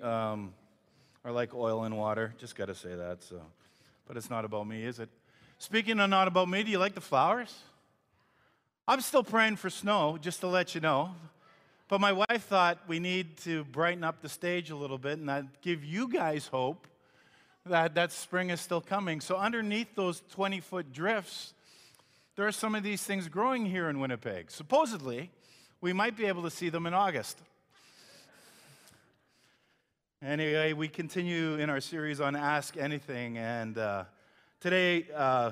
um, are like oil and water. Just got to say that. So, but it's not about me, is it? Speaking of not about me, do you like the flowers? I'm still praying for snow, just to let you know. But my wife thought we need to brighten up the stage a little bit and that give you guys hope that that spring is still coming. So underneath those 20 foot drifts, there are some of these things growing here in Winnipeg. Supposedly, we might be able to see them in August. Anyway, we continue in our series on Ask Anything, and uh, today uh,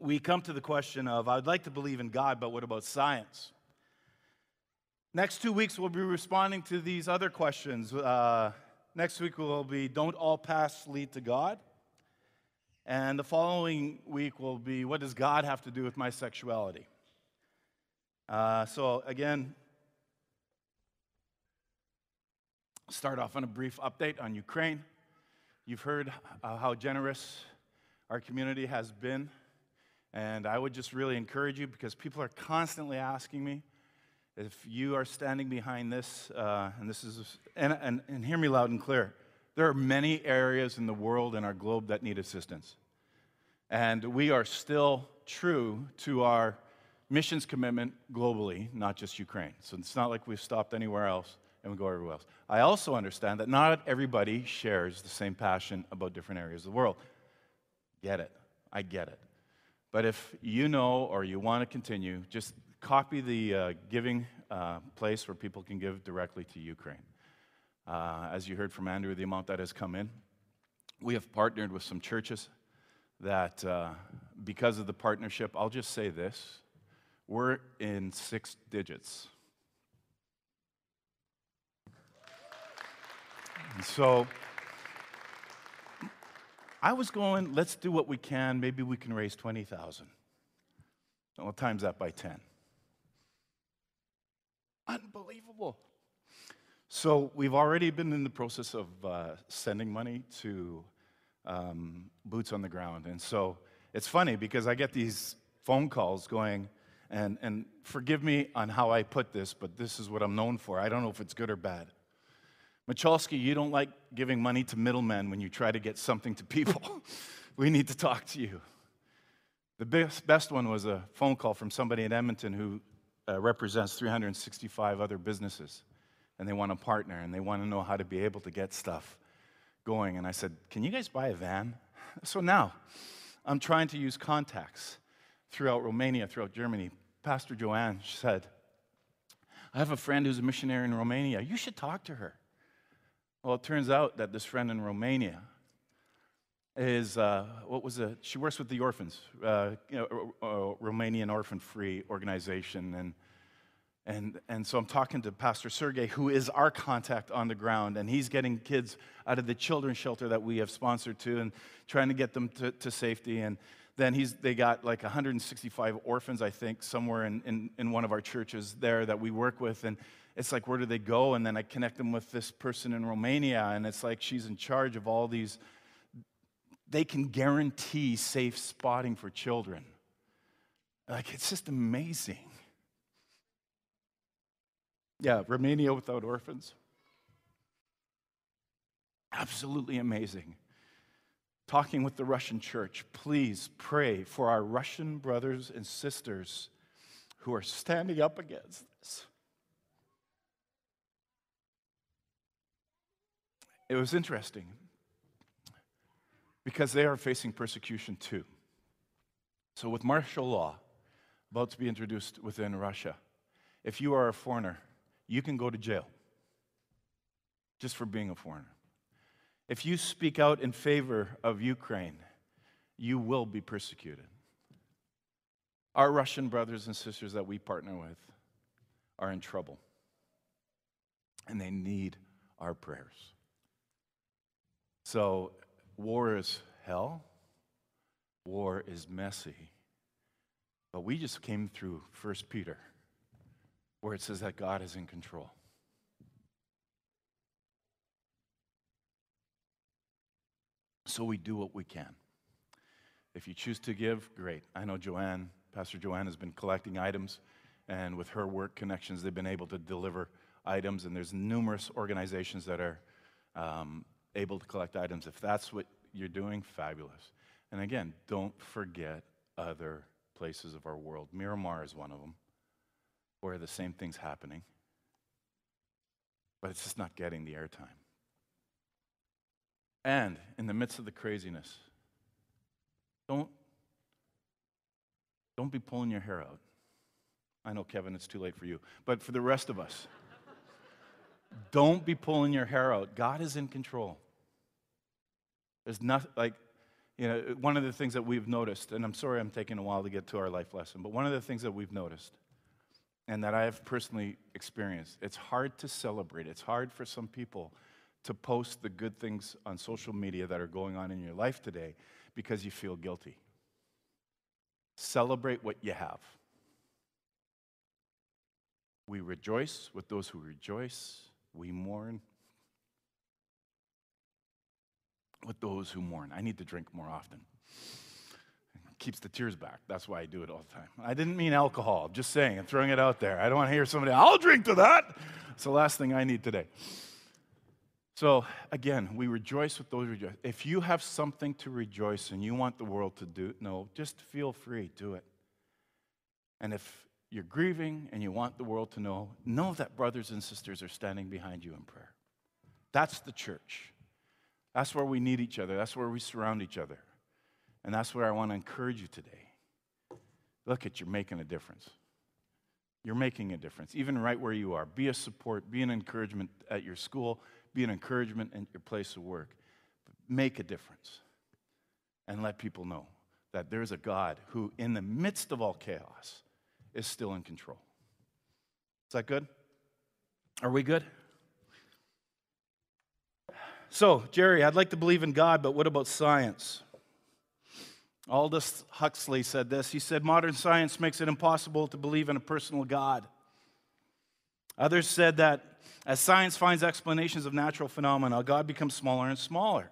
we come to the question of I'd like to believe in God, but what about science? Next two weeks, we'll be responding to these other questions. Uh, next week will be Don't all paths lead to God? And the following week will be What does God have to do with my sexuality? Uh, so, again, start off on a brief update on Ukraine. You've heard uh, how generous our community has been. And I would just really encourage you because people are constantly asking me if you are standing behind this, uh, and this is, and, and, and hear me loud and clear. There are many areas in the world and our globe that need assistance. And we are still true to our missions commitment globally, not just Ukraine. So it's not like we've stopped anywhere else and we go everywhere else. I also understand that not everybody shares the same passion about different areas of the world. Get it. I get it. But if you know or you want to continue, just copy the uh, giving uh, place where people can give directly to Ukraine. Uh, as you heard from Andrew, the amount that has come in. We have partnered with some churches that, uh, because of the partnership, I'll just say this we're in six digits. And so I was going, let's do what we can. Maybe we can raise 20,000. Well, times that by 10. Unbelievable. So we've already been in the process of uh, sending money to um, boots on the ground. And so it's funny because I get these phone calls going, and, and forgive me on how I put this, but this is what I'm known for. I don't know if it's good or bad. Michalski, you don't like giving money to middlemen when you try to get something to people. we need to talk to you. The best, best one was a phone call from somebody in Edmonton who uh, represents 365 other businesses, and they want a partner, and they want to know how to be able to get stuff going. And I said, Can you guys buy a van? So now I'm trying to use contacts throughout Romania, throughout Germany. Pastor Joanne said, I have a friend who's a missionary in Romania. You should talk to her. Well, it turns out that this friend in Romania is, uh, what was it? She works with the orphans, uh, you know, Romanian Orphan Free organization. And, and, and so I'm talking to Pastor Sergey, who is our contact on the ground, and he's getting kids out of the children's shelter that we have sponsored to and trying to get them to, to safety. And then he's, they got like 165 orphans, I think, somewhere in, in, in one of our churches there that we work with. And it's like, where do they go? And then I connect them with this person in Romania, and it's like she's in charge of all these. They can guarantee safe spotting for children. Like, it's just amazing. Yeah, Romania without orphans. Absolutely amazing. Talking with the Russian church, please pray for our Russian brothers and sisters who are standing up against this. It was interesting because they are facing persecution too. So, with martial law about to be introduced within Russia, if you are a foreigner, you can go to jail just for being a foreigner. If you speak out in favor of Ukraine, you will be persecuted. Our Russian brothers and sisters that we partner with are in trouble, and they need our prayers. So, war is hell, war is messy. But we just came through 1 Peter, where it says that God is in control. So we do what we can. If you choose to give, great. I know Joanne, Pastor Joanne, has been collecting items, and with her work connections, they've been able to deliver items, and there's numerous organizations that are um, able to collect items. If that's what you're doing, fabulous. And again, don't forget other places of our world. Myanmar is one of them, where the same thing's happening, but it's just not getting the airtime. And in the midst of the craziness, don't, don't be pulling your hair out. I know, Kevin, it's too late for you, but for the rest of us, don't be pulling your hair out. God is in control. There's nothing like, you know, one of the things that we've noticed, and I'm sorry I'm taking a while to get to our life lesson, but one of the things that we've noticed and that I have personally experienced, it's hard to celebrate. It's hard for some people to post the good things on social media that are going on in your life today because you feel guilty. Celebrate what you have. We rejoice with those who rejoice, we mourn with those who mourn. I need to drink more often. Keeps the tears back. That's why I do it all the time. I didn't mean alcohol. I'm just saying, I'm throwing it out there. I don't want to hear somebody, I'll drink to that. It's the last thing I need today. So again, we rejoice with those who rejoice. If you have something to rejoice and you want the world to do, no, just feel free, do it. And if you're grieving and you want the world to know, know that brothers and sisters are standing behind you in prayer. That's the church. That's where we need each other. That's where we surround each other. And that's where I want to encourage you today. Look at you're making a difference. You're making a difference, even right where you are. Be a support, be an encouragement at your school, be an encouragement in your place of work. Make a difference and let people know that there's a God who, in the midst of all chaos, is still in control. Is that good? Are we good? So, Jerry, I'd like to believe in God, but what about science? Aldous Huxley said this. He said, Modern science makes it impossible to believe in a personal God. Others said that as science finds explanations of natural phenomena, God becomes smaller and smaller.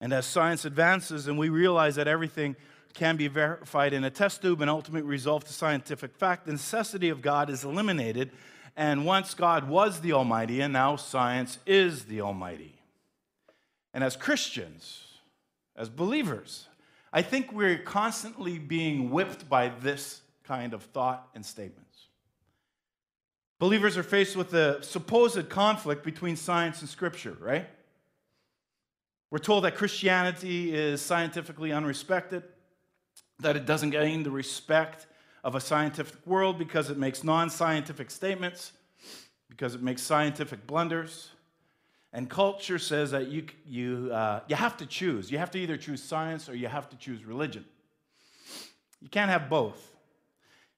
And as science advances and we realize that everything can be verified in a test tube and ultimately resolved to scientific fact, the necessity of God is eliminated. And once God was the Almighty, and now science is the Almighty. And as Christians, as believers, I think we're constantly being whipped by this kind of thought and statements. Believers are faced with the supposed conflict between science and scripture, right? We're told that Christianity is scientifically unrespected, that it doesn't gain the respect of a scientific world because it makes non scientific statements, because it makes scientific blunders. And culture says that you, you, uh, you have to choose. You have to either choose science or you have to choose religion. You can't have both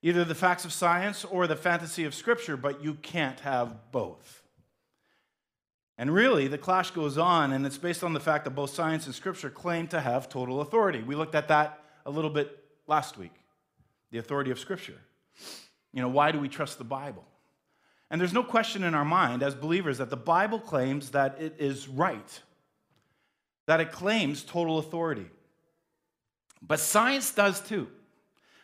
either the facts of science or the fantasy of Scripture, but you can't have both. And really, the clash goes on, and it's based on the fact that both science and Scripture claim to have total authority. We looked at that a little bit last week the authority of Scripture. You know, why do we trust the Bible? And there's no question in our mind as believers that the Bible claims that it is right, that it claims total authority. But science does too.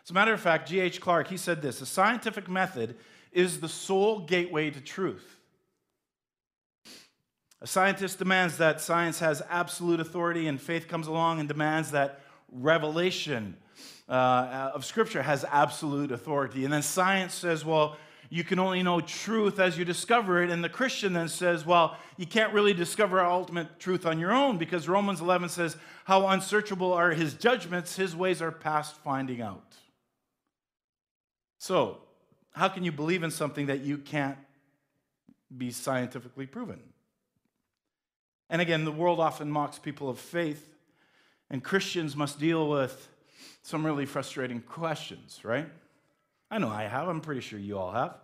As a matter of fact, G.H. Clark, he said this, a scientific method is the sole gateway to truth. A scientist demands that science has absolute authority, and faith comes along and demands that revelation uh, of Scripture has absolute authority. And then science says, well, you can only know truth as you discover it. And the Christian then says, well, you can't really discover ultimate truth on your own because Romans 11 says, how unsearchable are his judgments, his ways are past finding out. So, how can you believe in something that you can't be scientifically proven? And again, the world often mocks people of faith, and Christians must deal with some really frustrating questions, right? I know I have, I'm pretty sure you all have.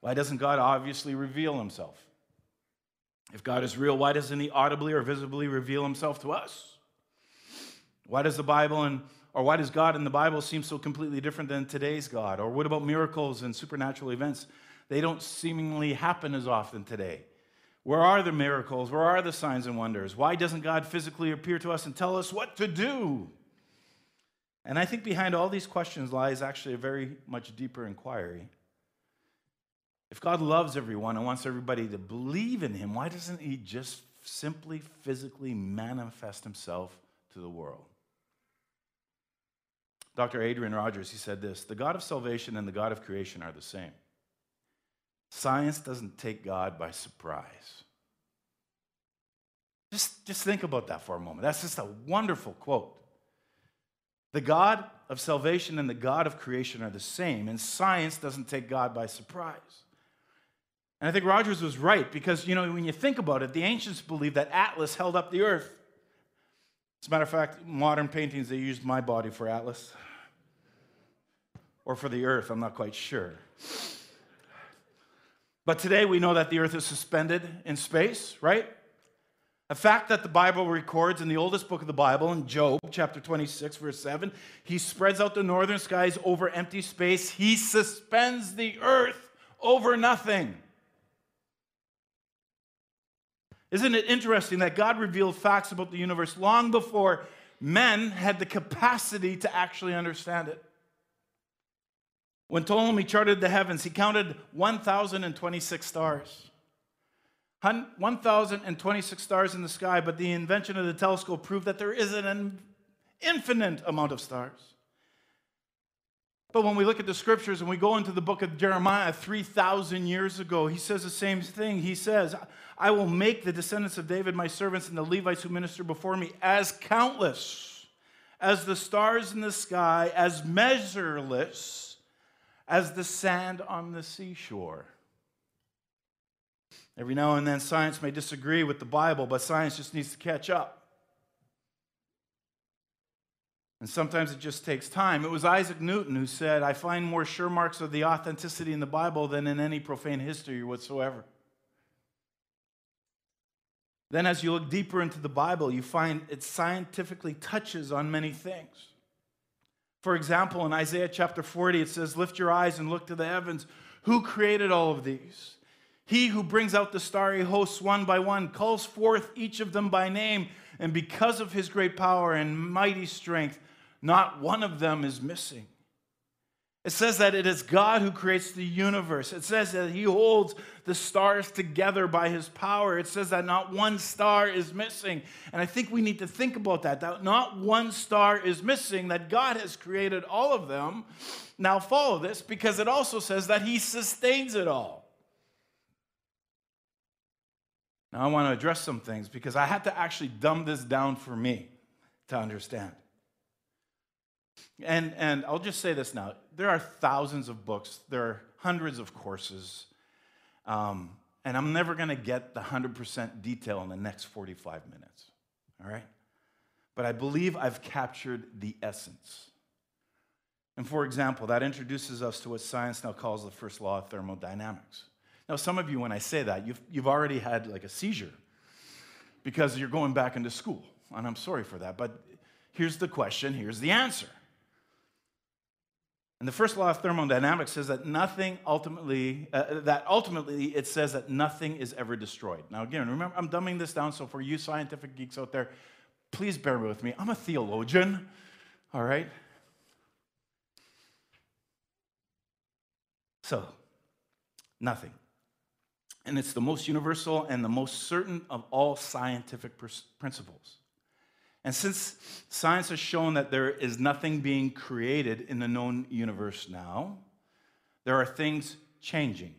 Why doesn't God obviously reveal himself? If God is real, why doesn't he audibly or visibly reveal himself to us? Why does the Bible and or why does God in the Bible seem so completely different than today's God? Or what about miracles and supernatural events? They don't seemingly happen as often today. Where are the miracles? Where are the signs and wonders? Why doesn't God physically appear to us and tell us what to do? And I think behind all these questions lies actually a very much deeper inquiry. If God loves everyone and wants everybody to believe in him, why doesn't he just simply physically manifest himself to the world? Dr. Adrian Rogers, he said this The God of salvation and the God of creation are the same. Science doesn't take God by surprise. Just, just think about that for a moment. That's just a wonderful quote. The God of salvation and the God of creation are the same, and science doesn't take God by surprise. And I think Rogers was right because, you know, when you think about it, the ancients believed that Atlas held up the earth. As a matter of fact, modern paintings, they used my body for Atlas or for the earth, I'm not quite sure. But today we know that the earth is suspended in space, right? A fact that the Bible records in the oldest book of the Bible, in Job chapter 26, verse 7, he spreads out the northern skies over empty space. He suspends the earth over nothing. Isn't it interesting that God revealed facts about the universe long before men had the capacity to actually understand it? When Ptolemy charted the heavens, he counted 1,026 stars. 1,026 stars in the sky, but the invention of the telescope proved that there is an infinite amount of stars. But when we look at the scriptures and we go into the book of Jeremiah 3,000 years ago, he says the same thing. He says, I will make the descendants of David my servants and the Levites who minister before me as countless as the stars in the sky, as measureless as the sand on the seashore. Every now and then, science may disagree with the Bible, but science just needs to catch up. And sometimes it just takes time. It was Isaac Newton who said, I find more sure marks of the authenticity in the Bible than in any profane history whatsoever. Then, as you look deeper into the Bible, you find it scientifically touches on many things. For example, in Isaiah chapter 40, it says, Lift your eyes and look to the heavens. Who created all of these? He who brings out the starry hosts one by one, calls forth each of them by name, and because of his great power and mighty strength, not one of them is missing. It says that it is God who creates the universe. It says that He holds the stars together by His power. It says that not one star is missing. And I think we need to think about that, that not one star is missing, that God has created all of them. Now, follow this because it also says that He sustains it all. Now, I want to address some things because I had to actually dumb this down for me to understand. And, and I'll just say this now there are thousands of books, there are hundreds of courses, um, and I'm never going to get the 100% detail in the next 45 minutes. All right? But I believe I've captured the essence. And for example, that introduces us to what science now calls the first law of thermodynamics. Now, some of you, when I say that, you've, you've already had like a seizure because you're going back into school. And I'm sorry for that. But here's the question, here's the answer. And the first law of thermodynamics says that nothing ultimately, uh, that ultimately it says that nothing is ever destroyed. Now, again, remember, I'm dumbing this down, so for you scientific geeks out there, please bear with me. I'm a theologian, all right? So, nothing. And it's the most universal and the most certain of all scientific principles. And since science has shown that there is nothing being created in the known universe now, there are things changing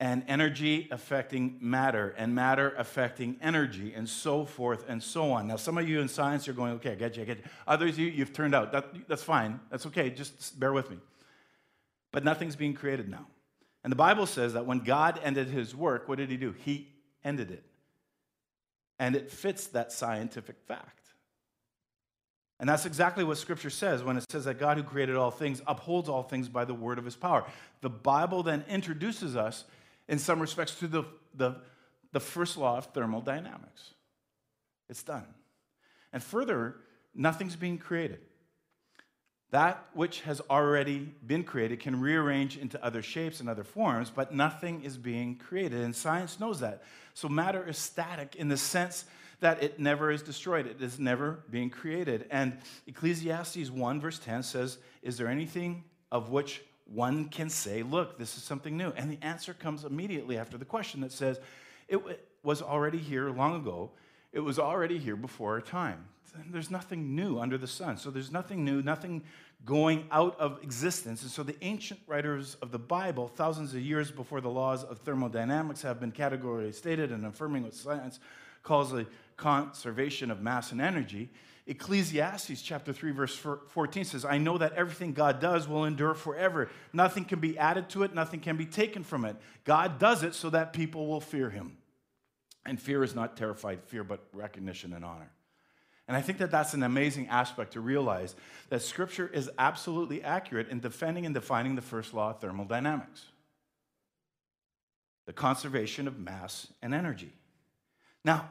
and energy affecting matter and matter affecting energy and so forth and so on. Now, some of you in science are going, okay, I get you, I get you. Others of you, you've turned out. That, that's fine. That's okay. Just bear with me. But nothing's being created now. And the Bible says that when God ended his work, what did he do? He ended it. And it fits that scientific fact. And that's exactly what Scripture says when it says that God who created all things upholds all things by the word of his power. The Bible then introduces us, in some respects, to the, the, the first law of thermodynamics. It's done. And further, nothing's being created. That which has already been created can rearrange into other shapes and other forms, but nothing is being created. And science knows that. So matter is static in the sense that it never is destroyed, it is never being created. And Ecclesiastes 1, verse 10 says, Is there anything of which one can say, look, this is something new. And the answer comes immediately after the question that says, it was already here long ago. It was already here before our time. There's nothing new under the sun. So there's nothing new, nothing going out of existence. And so the ancient writers of the Bible, thousands of years before the laws of thermodynamics have been categorically stated and affirming what science calls the conservation of mass and energy, Ecclesiastes chapter 3 verse 14 says, "I know that everything God does will endure forever. Nothing can be added to it, nothing can be taken from it. God does it so that people will fear him." And fear is not terrified fear, but recognition and honor. And I think that that's an amazing aspect to realize that Scripture is absolutely accurate in defending and defining the first law of thermodynamics the conservation of mass and energy. Now,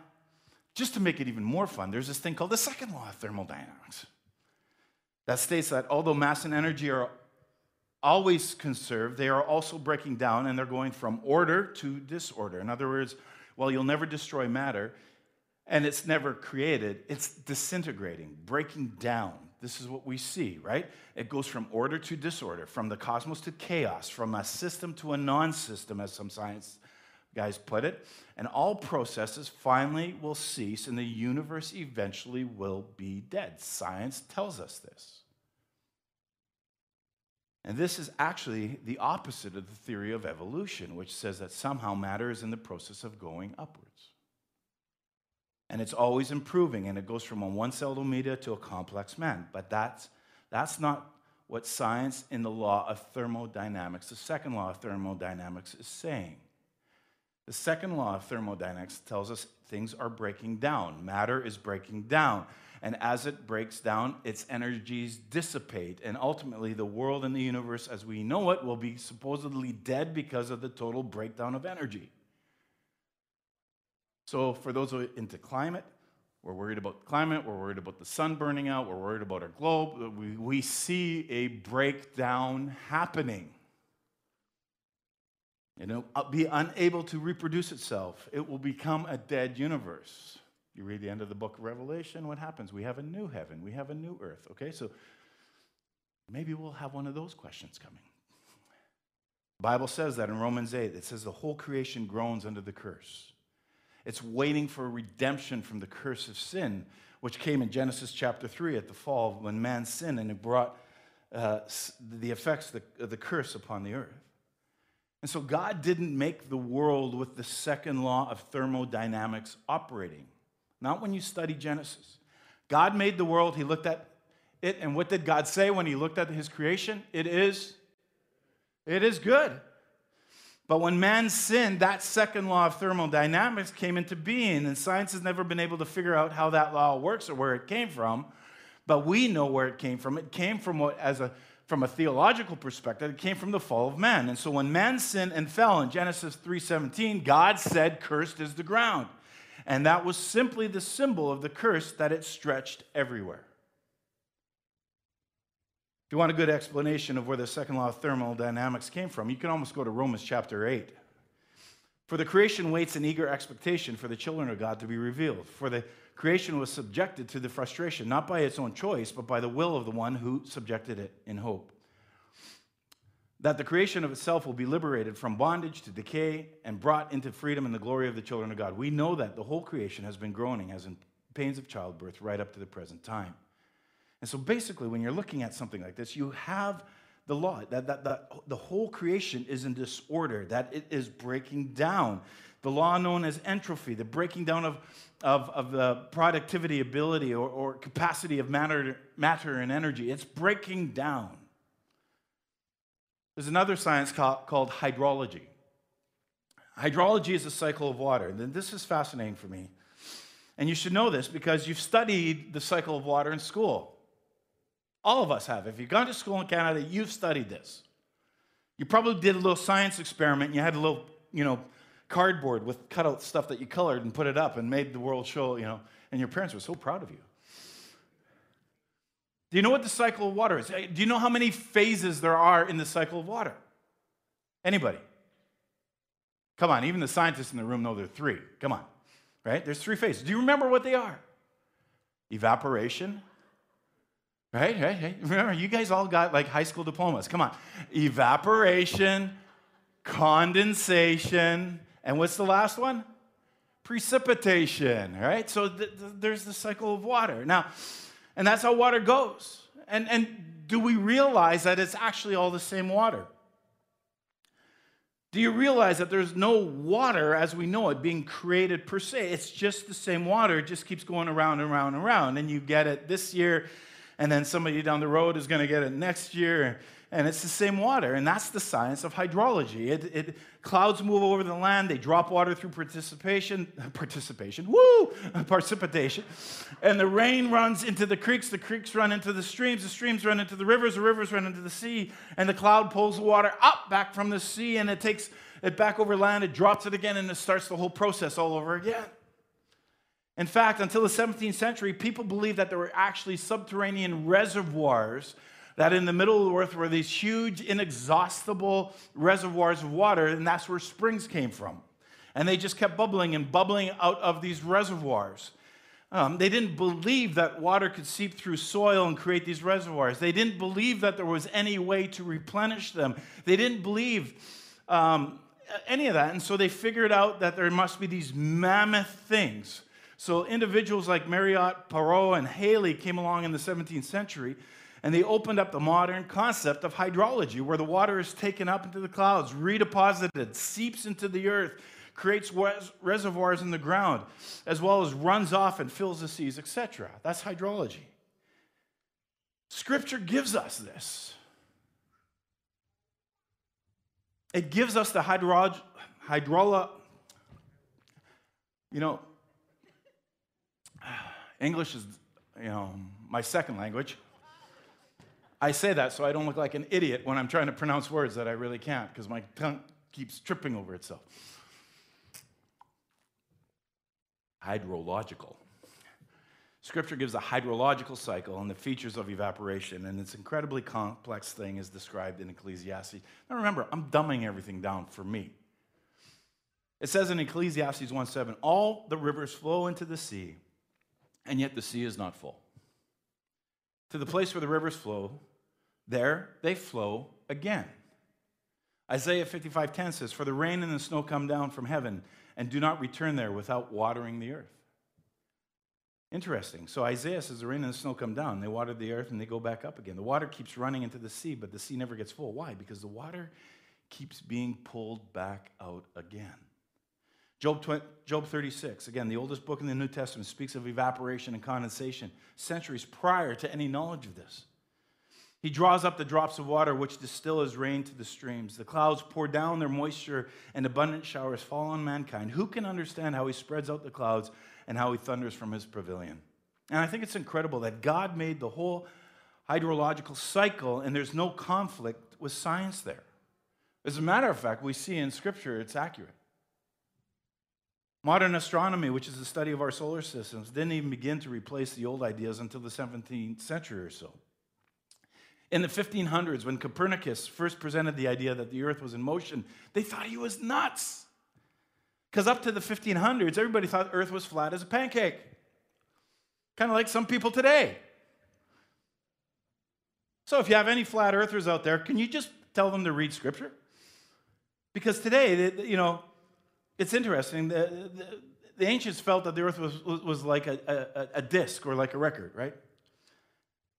just to make it even more fun, there's this thing called the second law of thermodynamics that states that although mass and energy are always conserved, they are also breaking down and they're going from order to disorder. In other words, while you'll never destroy matter, and it's never created, it's disintegrating, breaking down. This is what we see, right? It goes from order to disorder, from the cosmos to chaos, from a system to a non system, as some science guys put it. And all processes finally will cease, and the universe eventually will be dead. Science tells us this. And this is actually the opposite of the theory of evolution, which says that somehow matter is in the process of going upwards. And it's always improving, and it goes from a one celled amoeba to a complex man. But that's, that's not what science in the law of thermodynamics, the second law of thermodynamics, is saying. The second law of thermodynamics tells us things are breaking down, matter is breaking down. And as it breaks down, its energies dissipate. And ultimately, the world and the universe as we know it will be supposedly dead because of the total breakdown of energy. So, for those who are into climate, we're worried about climate, we're worried about the sun burning out, we're worried about our globe. We, we see a breakdown happening. It will be unable to reproduce itself. It will become a dead universe. You read the end of the book of Revelation, what happens? We have a new heaven, we have a new earth. Okay, so maybe we'll have one of those questions coming. The Bible says that in Romans 8, it says the whole creation groans under the curse. It's waiting for redemption from the curse of sin, which came in Genesis chapter 3 at the fall when man sinned and it brought uh, the effects of the, of the curse upon the earth. And so God didn't make the world with the second law of thermodynamics operating. Not when you study Genesis. God made the world, He looked at it, and what did God say when He looked at His creation? It is, it is good. But when man sinned, that second law of thermodynamics came into being, and science has never been able to figure out how that law works or where it came from. But we know where it came from. It came from what, as a from a theological perspective, it came from the fall of man. And so when man sinned and fell in Genesis 3:17, God said, "Cursed is the ground." And that was simply the symbol of the curse that it stretched everywhere. If you want a good explanation of where the second law of thermodynamics came from, you can almost go to Romans chapter 8. For the creation waits in eager expectation for the children of God to be revealed. For the creation was subjected to the frustration, not by its own choice, but by the will of the one who subjected it in hope. That the creation of itself will be liberated from bondage to decay and brought into freedom in the glory of the children of God. We know that the whole creation has been groaning as in pains of childbirth right up to the present time. And so basically, when you're looking at something like this, you have the law, that, that, that the whole creation is in disorder, that it is breaking down. The law known as entropy, the breaking down of, of, of the productivity, ability, or, or capacity of matter, matter and energy, it's breaking down. There's another science called, hydrology. Hydrology is a cycle of water. And this is fascinating for me. And you should know this because you've studied the cycle of water in school. All of us have. If you've gone to school in Canada, you've studied this. You probably did a little science experiment. And you had a little, you know, cardboard with cutout stuff that you colored and put it up and made the world show, you know, and your parents were so proud of you. Do you know what the cycle of water is? Do you know how many phases there are in the cycle of water? Anybody? Come on, even the scientists in the room know there are three. Come on, right? There's three phases. Do you remember what they are? Evaporation, Right, right, right. Remember, you guys all got like high school diplomas. Come on. Evaporation, condensation, and what's the last one? Precipitation, right? So th- th- there's the cycle of water. Now, and that's how water goes. And, and do we realize that it's actually all the same water? Do you realize that there's no water as we know it being created per se? It's just the same water, it just keeps going around and around and around. And you get it this year, and then somebody down the road is going to get it next year and it's the same water and that's the science of hydrology. It, it, clouds move over the land they drop water through participation participation woo precipitation and the rain runs into the creeks the creeks run into the streams the streams run into the rivers the rivers run into the sea and the cloud pulls the water up back from the sea and it takes it back over land it drops it again and it starts the whole process all over again. In fact, until the 17th century, people believed that there were actually subterranean reservoirs that in the middle of the earth were these huge, inexhaustible reservoirs of water, and that's where springs came from. And they just kept bubbling and bubbling out of these reservoirs. Um, they didn't believe that water could seep through soil and create these reservoirs. They didn't believe that there was any way to replenish them. They didn't believe um, any of that. And so they figured out that there must be these mammoth things so individuals like Mariotte, Perrault, and Halley came along in the 17th century, and they opened up the modern concept of hydrology, where the water is taken up into the clouds, redeposited, seeps into the earth, creates res- reservoirs in the ground, as well as runs off and fills the seas, etc. That's hydrology. Scripture gives us this. It gives us the hydro, hydrola, you know, English is, you know, my second language. I say that so I don't look like an idiot when I'm trying to pronounce words that I really can't because my tongue keeps tripping over itself. Hydrological. Scripture gives a hydrological cycle and the features of evaporation, and its incredibly complex thing is described in Ecclesiastes. Now remember, I'm dumbing everything down for me. It says in Ecclesiastes 1:7, all the rivers flow into the sea, and yet the sea is not full. To the place where the rivers flow, there they flow again. Isaiah 55:10 says, "For the rain and the snow come down from heaven and do not return there without watering the earth." Interesting. So Isaiah says the rain and the snow come down, they water the earth and they go back up again. The water keeps running into the sea, but the sea never gets full. Why? Because the water keeps being pulled back out again. Job, 20, Job 36, again, the oldest book in the New Testament, speaks of evaporation and condensation centuries prior to any knowledge of this. He draws up the drops of water which distill as rain to the streams. The clouds pour down their moisture, and abundant showers fall on mankind. Who can understand how he spreads out the clouds and how he thunders from his pavilion? And I think it's incredible that God made the whole hydrological cycle, and there's no conflict with science there. As a matter of fact, we see in Scripture it's accurate. Modern astronomy, which is the study of our solar systems, didn't even begin to replace the old ideas until the 17th century or so. In the 1500s, when Copernicus first presented the idea that the earth was in motion, they thought he was nuts. Because up to the 1500s, everybody thought earth was flat as a pancake. Kind of like some people today. So if you have any flat earthers out there, can you just tell them to read scripture? Because today, you know, it's interesting. The, the, the, ancients felt that the earth was, was, like a, a, a disc or like a record, right?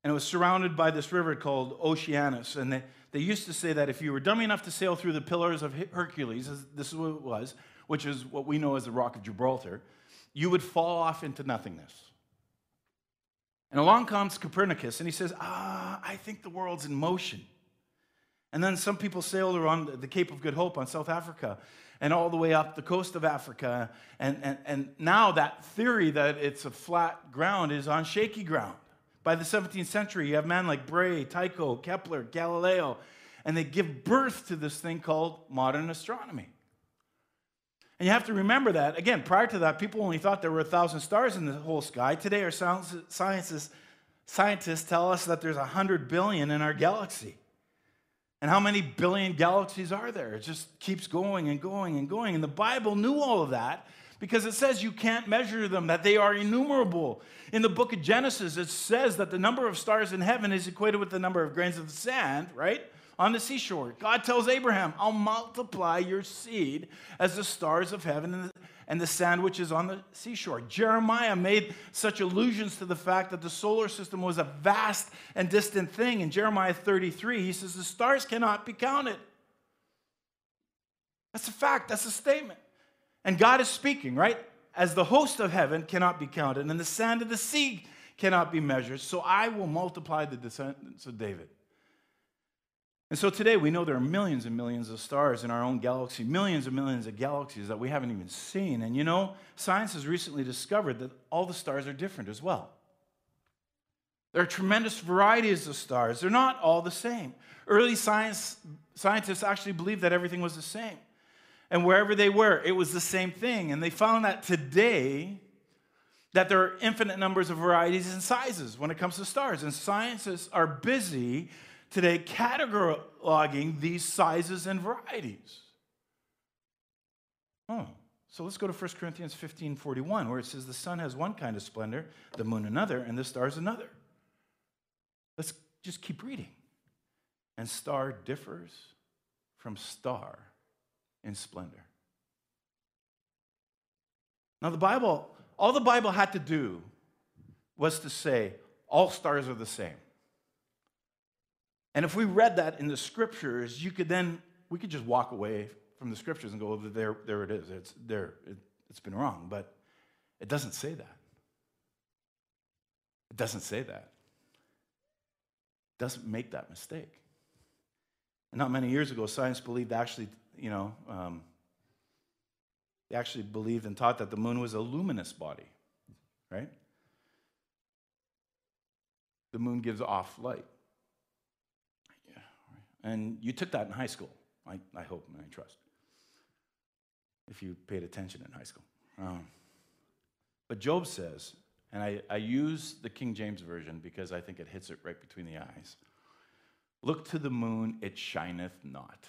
And it was surrounded by this river called Oceanus. And they, they used to say that if you were dumb enough to sail through the pillars of Hercules, this is what it was, which is what we know as the Rock of Gibraltar, you would fall off into nothingness. And along comes Copernicus, and he says, Ah, I think the world's in motion. And then some people sailed around the Cape of Good Hope on South Africa and all the way up the coast of Africa. And, and, and now that theory that it's a flat ground is on shaky ground. By the 17th century, you have men like Brahe, Tycho, Kepler, Galileo, and they give birth to this thing called modern astronomy. And you have to remember that, again, prior to that, people only thought there were a thousand stars in the whole sky. Today, our scientists, scientists tell us that there's a 100 billion in our galaxy. And how many billion galaxies are there? It just keeps going and going and going. And the Bible knew all of that because it says you can't measure them, that they are innumerable. In the book of Genesis, it says that the number of stars in heaven is equated with the number of grains of sand, right? On the seashore. God tells Abraham, I'll multiply your seed as the stars of heaven and the, sand which is on the seashore. Jeremiah made such allusions to the fact that the solar system was a vast and distant thing. In Jeremiah 33, he says, The stars cannot be counted. That's a fact, that's a statement. And God is speaking, right? As the host of heaven cannot be counted, and the sand of the sea cannot be measured, so I will multiply the descendants of David. And so today we know there are millions and millions of stars in our own galaxy, millions and millions of galaxies that we haven't even seen. And you know, science has recently discovered that all the stars are different as well. There are tremendous varieties of stars. They're not all the same. Early science, scientists actually believed that everything was the same. And wherever they were, it was the same thing. And they found that today, that there are infinite numbers of varieties and sizes when it comes to stars. And scientists are busy today cataloging these sizes and varieties. Oh, so let's go to 1 Corinthians 15 41, where it says, The sun has one kind of splendor, the moon another, and the stars another. Let's just keep reading. And star differs from star in splendor. Now, the Bible, all the Bible had to do was to say, all stars are the same. And if we read that in the scriptures, you could then, we could just walk away from the scriptures and go, there, there it is. It's there. It, it's been wrong. But it doesn't say that. It doesn't say that. It doesn't make that mistake. And not many years ago, science believed actually you know, um, they actually believed and taught that the moon was a luminous body, right? The moon gives off light. And you took that in high school, I, I hope and I trust, if you paid attention in high school. Um, but Job says, and I, I use the King James Version because I think it hits it right between the eyes Look to the moon, it shineth not.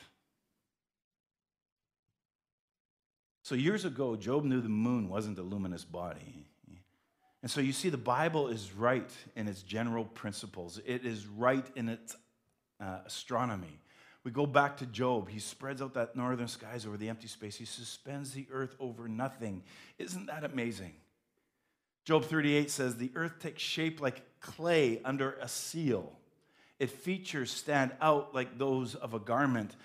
So, years ago, Job knew the moon wasn't a luminous body. And so, you see, the Bible is right in its general principles, it is right in its uh, astronomy. We go back to Job. He spreads out that northern skies over the empty space. He suspends the earth over nothing. Isn't that amazing? Job 38 says, The earth takes shape like clay under a seal. Its features stand out like those of a garment.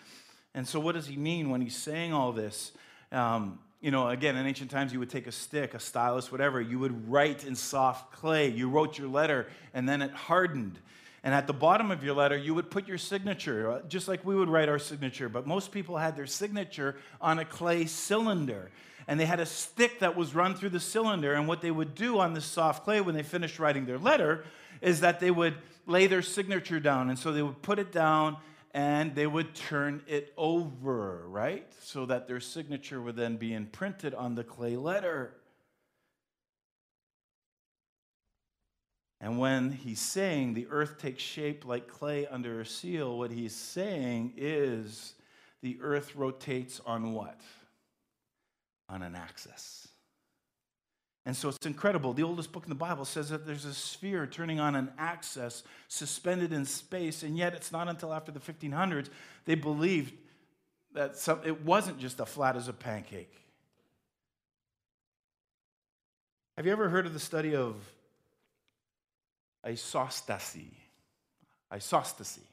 And so, what does he mean when he's saying all this? Um, you know, again, in ancient times, you would take a stick, a stylus, whatever. You would write in soft clay. You wrote your letter, and then it hardened. And at the bottom of your letter, you would put your signature, uh, just like we would write our signature. But most people had their signature on a clay cylinder. And they had a stick that was run through the cylinder. And what they would do on this soft clay when they finished writing their letter is that they would lay their signature down. And so they would put it down and they would turn it over, right? So that their signature would then be imprinted on the clay letter. And when he's saying the earth takes shape like clay under a seal, what he's saying is the earth rotates on what? On an axis. And so it's incredible. The oldest book in the Bible says that there's a sphere turning on an axis suspended in space, and yet it's not until after the 1500s they believed that some, it wasn't just a flat as a pancake. Have you ever heard of the study of isostasy? Isostasy.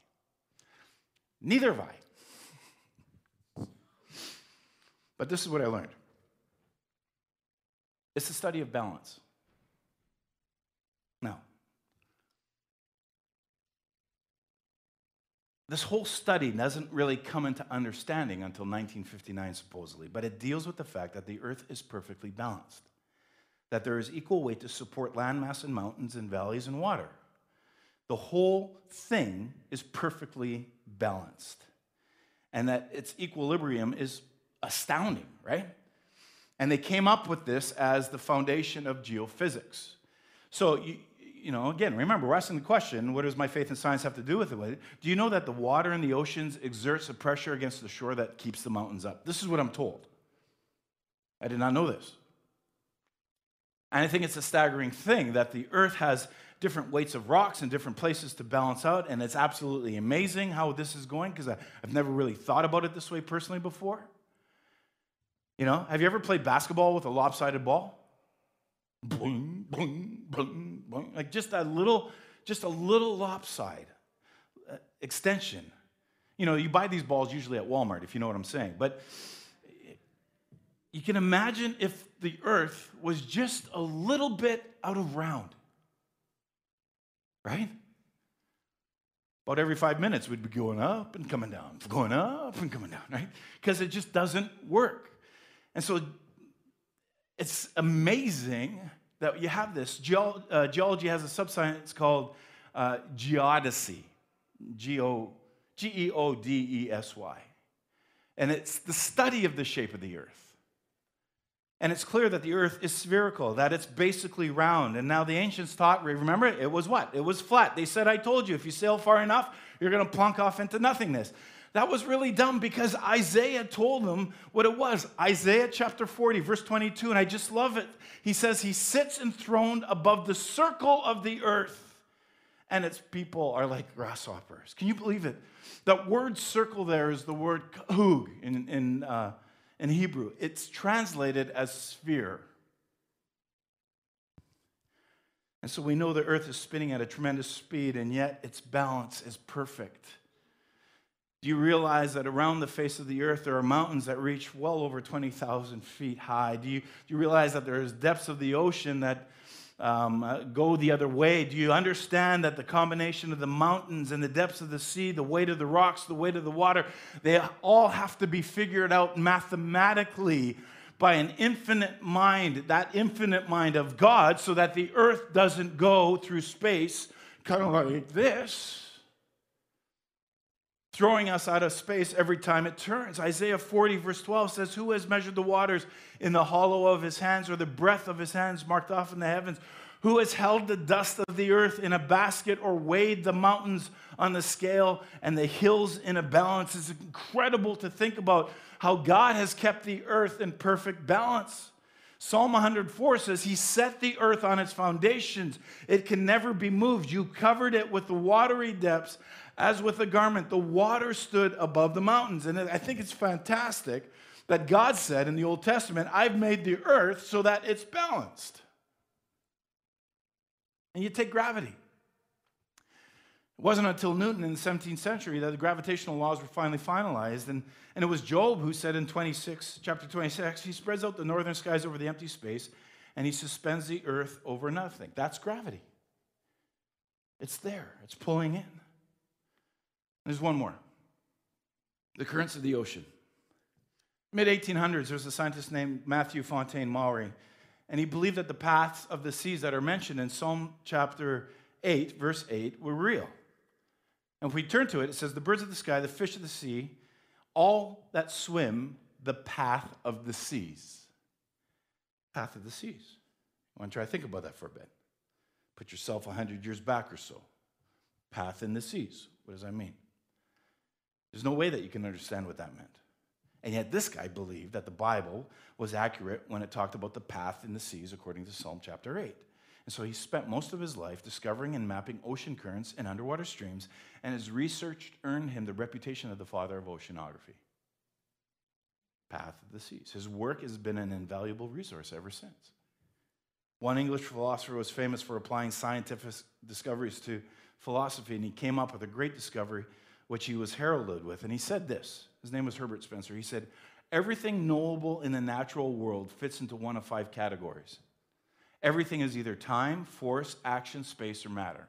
Neither have I. But this is what I learned. It's the study of balance. Now, this whole study doesn't really come into understanding until 1959, supposedly, but it deals with the fact that the earth is perfectly balanced, that there is equal weight to support landmass and mountains and valleys and water. The whole thing is perfectly balanced, and that its equilibrium is astounding, right? And they came up with this as the foundation of geophysics. So, you, you know, again, remember, we're asking the question what does my faith in science have to do with it? Do you know that the water in the oceans exerts a pressure against the shore that keeps the mountains up? This is what I'm told. I did not know this. And I think it's a staggering thing that the earth has different weights of rocks and different places to balance out. And it's absolutely amazing how this is going because I've never really thought about it this way personally before. You know, have you ever played basketball with a lopsided ball? Like just a little, just a little lopside uh, extension. You know, you buy these balls usually at Walmart, if you know what I'm saying. But you can imagine if the earth was just a little bit out of round, right? About every five minutes, we'd be going up and coming down, going up and coming down, right? Because it just doesn't work. And so it's amazing that you have this. Geol- uh, geology has a subscience called uh, geodesy, G E O D E S Y. And it's the study of the shape of the earth. And it's clear that the earth is spherical, that it's basically round. And now the ancients taught, remember, it was what? It was flat. They said, I told you, if you sail far enough, you're going to plunk off into nothingness. That was really dumb because Isaiah told them what it was. Isaiah chapter 40, verse 22, and I just love it. He says, He sits enthroned above the circle of the earth, and its people are like grasshoppers. Can you believe it? That word circle there is the word hug in, in, uh, in Hebrew. It's translated as sphere. And so we know the earth is spinning at a tremendous speed, and yet its balance is perfect. Do you realize that around the face of the earth there are mountains that reach well over 20,000 feet high? Do you, do you realize that there's depths of the ocean that um, uh, go the other way? Do you understand that the combination of the mountains and the depths of the sea, the weight of the rocks, the weight of the water, they all have to be figured out mathematically by an infinite mind, that infinite mind of God, so that the earth doesn't go through space kind of like this throwing us out of space every time it turns. Isaiah 40, verse 12 says, Who has measured the waters in the hollow of his hands, or the breadth of his hands marked off in the heavens? Who has held the dust of the earth in a basket, or weighed the mountains on the scale and the hills in a balance? It's incredible to think about how God has kept the earth in perfect balance. Psalm 104 says, He set the earth on its foundations. It can never be moved. You covered it with the watery depths as with a garment. The water stood above the mountains. And I think it's fantastic that God said in the Old Testament, I've made the earth so that it's balanced. And you take gravity. It wasn't until Newton in the 17th century that the gravitational laws were finally finalized. And, and it was Job who said in 26, chapter 26, he spreads out the northern skies over the empty space and he suspends the earth over nothing. That's gravity. It's there, it's pulling in. There's one more the currents of the ocean. Mid 1800s, there was a scientist named Matthew Fontaine Maury, and he believed that the paths of the seas that are mentioned in Psalm chapter 8, verse 8, were real. And if we turn to it, it says, The birds of the sky, the fish of the sea, all that swim the path of the seas. Path of the seas. I want to try to think about that for a bit. Put yourself 100 years back or so. Path in the seas. What does that mean? There's no way that you can understand what that meant. And yet, this guy believed that the Bible was accurate when it talked about the path in the seas according to Psalm chapter 8. And so he spent most of his life discovering and mapping ocean currents and underwater streams, and his research earned him the reputation of the father of oceanography. Path of the Seas. His work has been an invaluable resource ever since. One English philosopher was famous for applying scientific discoveries to philosophy, and he came up with a great discovery which he was heralded with. And he said this his name was Herbert Spencer. He said, Everything knowable in the natural world fits into one of five categories. Everything is either time, force, action, space, or matter.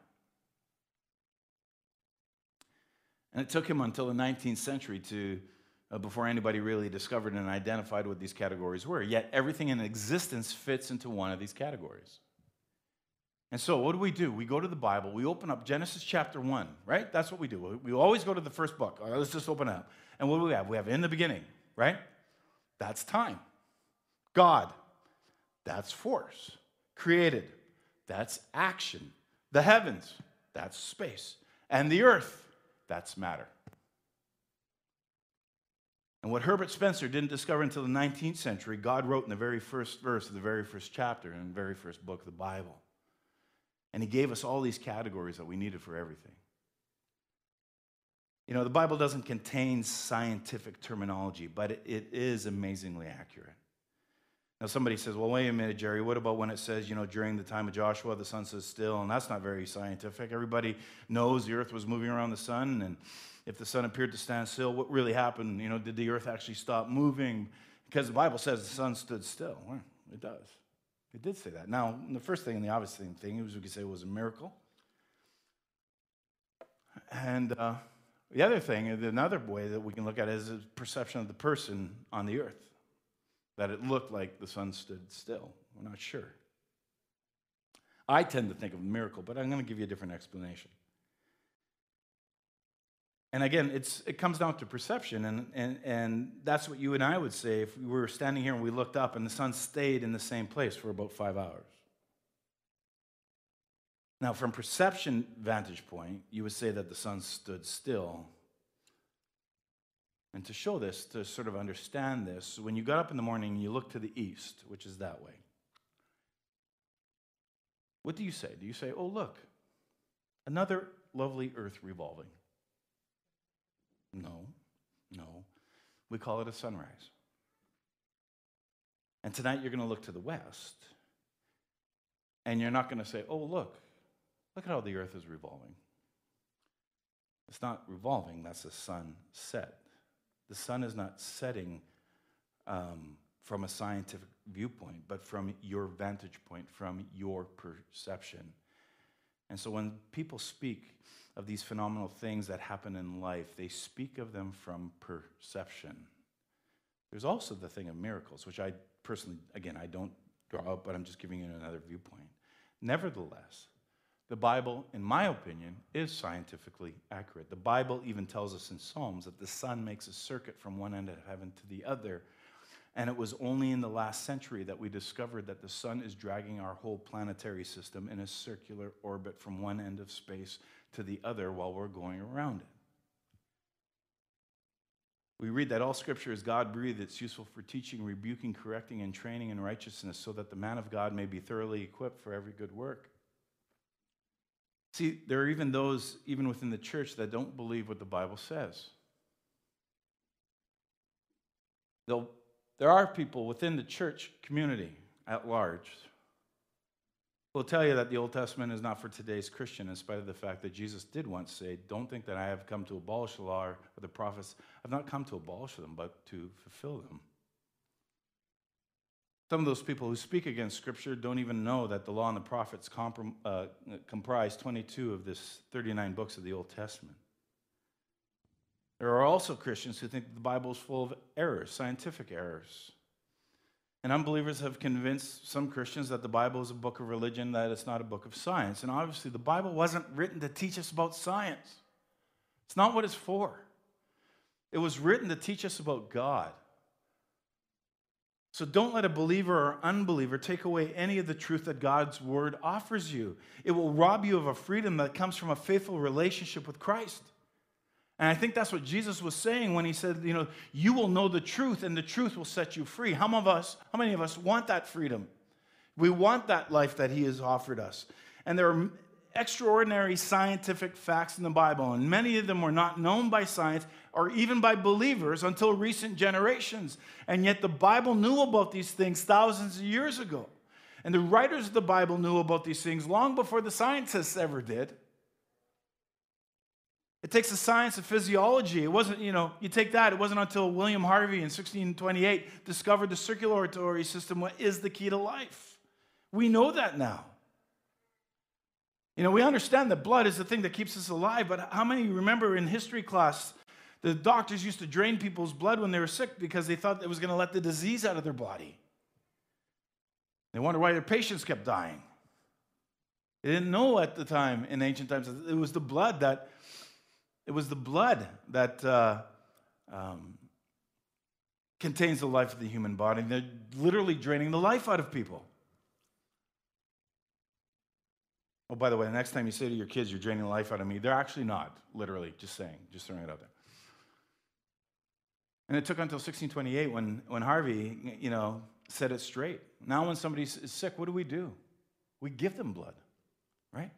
And it took him until the 19th century to, uh, before anybody really discovered and identified what these categories were. Yet everything in existence fits into one of these categories. And so, what do we do? We go to the Bible, we open up Genesis chapter 1, right? That's what we do. We always go to the first book. Let's just open it up. And what do we have? We have in the beginning, right? That's time. God, that's force. Created, that's action. The heavens, that's space. And the earth, that's matter. And what Herbert Spencer didn't discover until the 19th century, God wrote in the very first verse of the very first chapter in the very first book of the Bible. And He gave us all these categories that we needed for everything. You know, the Bible doesn't contain scientific terminology, but it, is amazingly accurate. Now, somebody says, well, wait a minute, Jerry, what about when it says, you know, during the time of Joshua, the sun stood still? And that's not very scientific. Everybody knows the earth was moving around the sun, and if the sun appeared to stand still, what really happened? You know, did the earth actually stop moving? Because the Bible says the sun stood still. Well, it does. It did say that. Now, the first thing and the obvious thing thing was we could say it was a miracle. And uh, the other thing, another way that we can look at it is the perception of the person on the earth that it looked like the sun stood still. We're not sure. I tend to think of a miracle, but I'm going to give you a different explanation. And again, it's, it comes down to perception, and, and, and that's what you and I would say if we were standing here and we looked up and the sun stayed in the same place for about five hours. Now, from perception vantage point, you would say that the sun stood still and to show this, to sort of understand this, when you got up in the morning and you look to the east, which is that way, what do you say? Do you say, oh, look, another lovely earth revolving? No, no. We call it a sunrise. And tonight you're going to look to the west, and you're not going to say, oh, look, look at how the earth is revolving. It's not revolving, that's the sun set. The sun is not setting um, from a scientific viewpoint, but from your vantage point, from your perception. And so when people speak of these phenomenal things that happen in life, they speak of them from perception. There's also the thing of miracles, which I personally, again, I don't draw up, but I'm just giving you another viewpoint. Nevertheless, the Bible, in my opinion, is scientifically accurate. The Bible even tells us in Psalms that the sun makes a circuit from one end of heaven to the other. And it was only in the last century that we discovered that the sun is dragging our whole planetary system in a circular orbit from one end of space to the other while we're going around it. We read that all scripture is God breathed. It's useful for teaching, rebuking, correcting, and training in righteousness so that the man of God may be thoroughly equipped for every good work. See, there are even those, even within the church, that don't believe what the Bible says. They'll, there are people within the church community at large will tell you that the Old Testament is not for today's Christian, in spite of the fact that Jesus did once say, Don't think that I have come to abolish the law or the prophets. I've not come to abolish them, but to fulfill them. Some of those people who speak against Scripture don't even know that the law and the prophets comprom- uh, comprise 22 of this 39 books of the Old Testament. There are also Christians who think the Bible is full of errors, scientific errors. And unbelievers have convinced some Christians that the Bible is a book of religion, that it's not a book of science. And obviously, the Bible wasn't written to teach us about science, it's not what it's for. It was written to teach us about God. So don't let a believer or unbeliever take away any of the truth that God's word offers you. It will rob you of a freedom that comes from a faithful relationship with Christ. And I think that's what Jesus was saying when he said, you know, you will know the truth and the truth will set you free. How many of us, how many of us want that freedom? We want that life that he has offered us. And there are extraordinary scientific facts in the Bible, and many of them were not known by science or even by believers until recent generations. And yet the Bible knew about these things thousands of years ago. And the writers of the Bible knew about these things long before the scientists ever did. It takes the science of physiology. It wasn't, you know, you take that, it wasn't until William Harvey in 1628 discovered the circulatory system what is the key to life. We know that now. You know, we understand that blood is the thing that keeps us alive, but how many remember in history class the doctors used to drain people's blood when they were sick because they thought it was going to let the disease out of their body? They wondered why their patients kept dying. They didn't know at the time in ancient times it was the blood that it was the blood that uh, um, contains the life of the human body. They're literally draining the life out of people. Oh, by the way, the next time you say to your kids, you're draining the life out of me, they're actually not, literally, just saying, just throwing it out there. And it took until 1628 when, when Harvey, you know, said it straight. Now, when somebody is sick, what do we do? We give them blood, right?